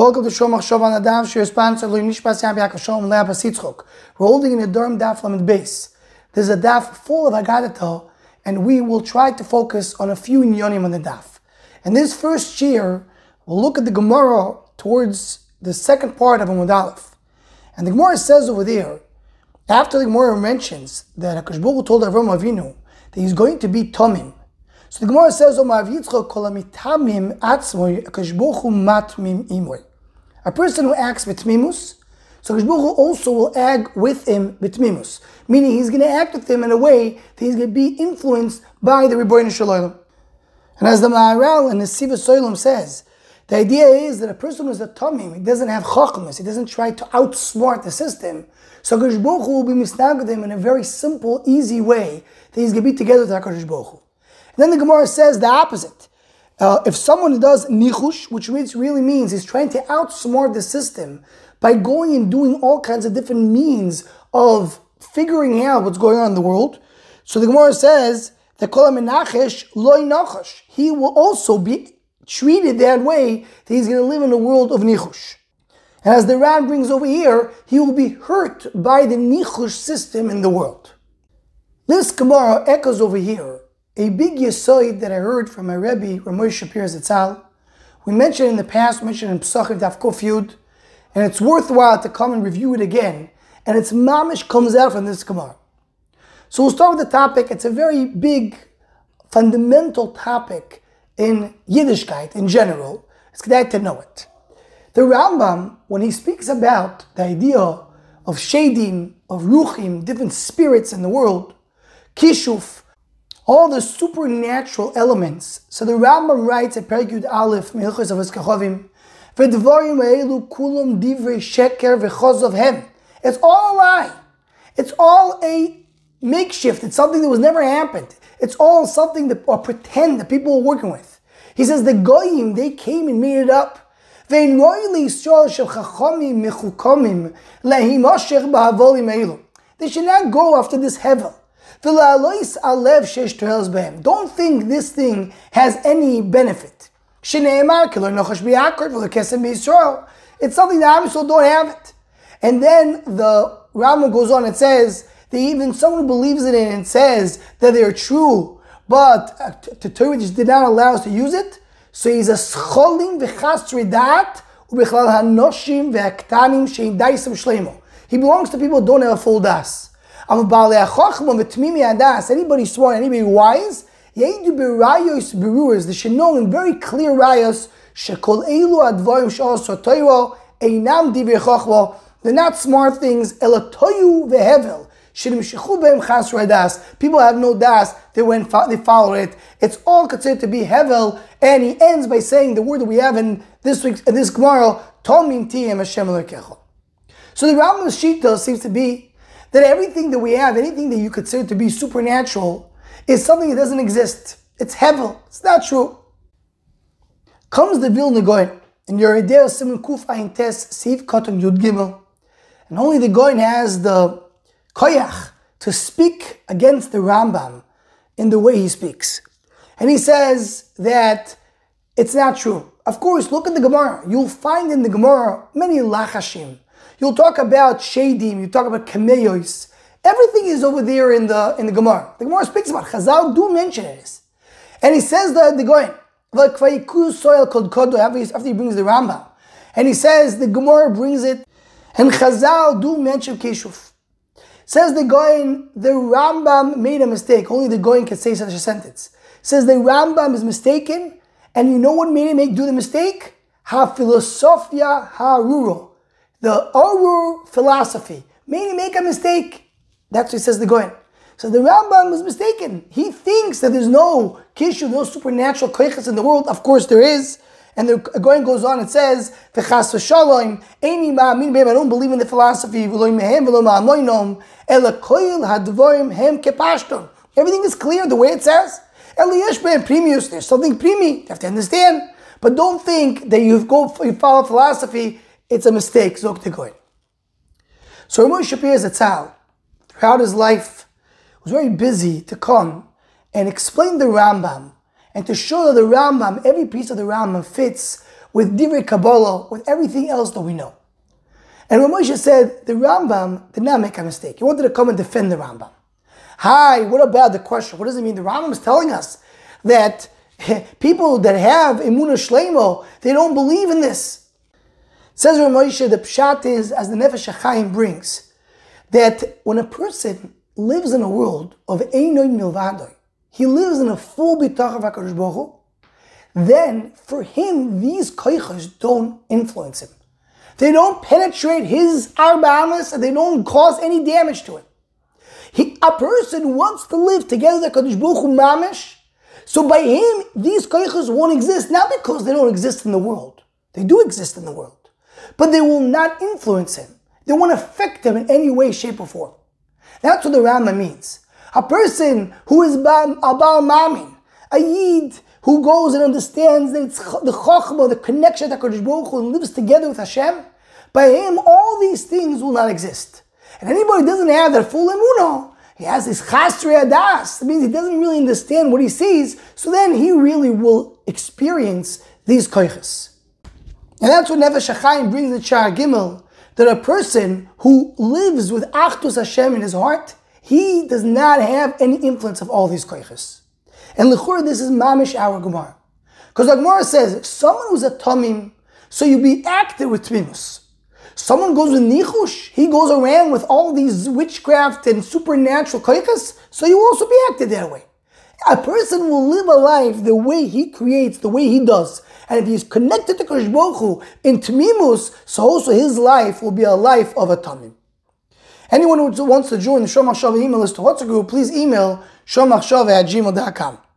Welcome to Shomach Shov on Adav, Shir sponsor Lui Nishpas Yam Yaakov. We're holding in Nedarim Daf Lamed Beis. There's a daf full of Agadata, and we will try to focus on a few inyonim on the daf. And this first year, we'll look at the Gemara towards the second part of Amud Aleph. And the Gemara says over there, after the Gemara mentions that HaKadosh Baruch told Avram Avinu that he's going to be Tomim, so the Gemara says, "Omar Yitzchak kolamitamim atzmoy akashbochu matmim imoy." A person who acts betmimus, so Kashbuchu also will act with him betmimus, meaning he's going to act with him in a way that he's going to be influenced by the Rebbeinu Shalom. And as the Maharal and the Siva Soilam says, the idea is that a person who's a tamim, he doesn't have chachmas, he doesn't try to outsmart the system. So Hakadosh Baruch Hu will be misnag him in a very simple, easy way that he's going to be together with Hakadosh Hu. Then the Gemara says the opposite. Uh, if someone does nichush, which really means he's trying to outsmart the system by going and doing all kinds of different means of figuring out what's going on in the world, so the Gemara says that kol menachesh loy nachash. He will also be treated that way that he's going to live in a world of nichush. And as the Ran brings over here, he will be hurt by the nichush system in the world. This Gemara echoes over here a big yisoid that I heard from my Rebbe, Ramosh Shapir Zatzal. We mentioned in the past, mentioned in Pesachim Daf Yud, and it's worthwhile to come and review it again. And its mamish comes out from this Gemara. So we'll start with the topic. It's a very big, fundamental topic in Yiddishkeit in general. It's glad to know it. The Rambam, when he speaks about the idea of shadim, of ruchim, different spirits in the world, kishuf, all the supernatural elements. So the Rambam writes at Perikut Aleph, Mehilchos of Eskachovim, V'dvarim ha'elu kulum divrei sheker v'chozov hem. It's all a lie. It's all a makeshift. It's something that was never happened. It's all something that, or pretend that people were working with. He says the goyim, they came and made it up. They should not go after this hevel. Don't think this thing has any benefit. It's something that Amisol don't have it. And then the Rambam goes on and says that even someone who believes in it and says that they're true, but uh, the Torah just did not allow us to use it, so he's a scholim v'chastri dat u'bichlal hanoshim v'aktanim she'im daisam shleimo. He belongs to people who don't have a full das. Anybody smart, anybody wise, they should know in very clear rayos, they're not smart things, vehevel. People have no das, they went, they follow it. It's all considered to be hevel, and he ends by saying the word that we have in this week's, in this Gemara, Tomim So the Rambam's Shita seems to be that everything that we have, anything that you consider to be supernatural, is something that doesn't exist. It's hevel. It's not true. Comes the Vilna Goyen, and Yoreh De'ah of Simon Kuf Ayin Tes Katan Yud Gimel, and only the Goyen has the koyach to speak against the Rambam in the way he speaks. And he says that it's not true. Of course, look at the Gemara. You'll find in the Gemara many lachashim, You'll talk about shadim, you talk about kameyos. Everything is over there in the in the Gemara. The Gemara speaks about Chazal do mention this. And he says that the Goin, soil called Kodo, after he brings the Rambam. And he says the Gemara brings it, and Chazal do mention Keshuf. Says the Goin, the Rambam made a mistake. Only the Goin can say such a sentence. Says the Rambam is mistaken, and you know what made him make do the mistake? Ha philosophia ha ruro the Arur philosophy. Him make a mistake. That's what he says the Goyen. So the Rambam was mistaken. He thinks that there's no kishu, no supernatural koiches in the world. Of course there is. And the Goyen goes on and says, V'chas v'shalom, eini ma'amin I don't believe in the philosophy, v'lo mehem v'lo ma'amoinom, ela koil hadvorim hem kepashton. Everything is clear the way it says. Eliyesh ben primius, there's something primi, you have to understand. But don't think that you go you follow philosophy it's a mistake, Zok. So Ramon Shapir Zatzal, throughout his life, was very busy to come and explain the Rambam and to show that the Rambam, every piece of the Rambam fits with Divrei Kabbalah, with everything else that we know. And Ramosha said the Rambam did not make a mistake. He wanted to come and defend the Rambam. Hi, what about the question? What does it mean? The Rambam is telling us that people that have Imuna Shlemo, they don't believe in this. Says Rav Moshe, the Pshat is, as the Nefesh HaChaim brings, that when a person lives in a world of Einoy Milvadoi, he lives in a full bitach of HaKadosh then for him, these koichas don't influence him. They don't penetrate his arbamas and they don't cause any damage to him. He, a person wants to live together with Kadosh Baruch mamish, so by him, these koichas won't exist, not because they don't exist in the world. They do exist in the world. But they will not influence him. They won't affect him in any way, shape, or form. That's what the Rama means. A person who is Baal Mamin, a Yid who goes and understands that it's the Chokhmah, the connection that Kodesh Baruch Hu lives together with Hashem, by him all these things will not exist. And anybody who doesn't have that full emunah, he has this chasri adas. That means he doesn't really understand what he sees. So then he really will experience these koiches. And that's what Nefesh HaChaim brings the Sha'ar Gimel, that a person who lives with Achdus Hashem in his heart, he does not have any influence of all these koiches. And Lechur, this is Mamish our Gemara. Because the Gemara says, someone who's a Tamim, so you be active with Tmimus. Someone goes with Nichush, he goes around with all these witchcraft and supernatural koikas, so you also be acted that way. A person will live a life the way he creates, the way he does. And if he's connected to Baruch in Tmimus, so also his life will be a life of a Tamim. Anyone who wants to join the Shomach Shav email list to WhatsApp group, please email shomachshav at gmail.com.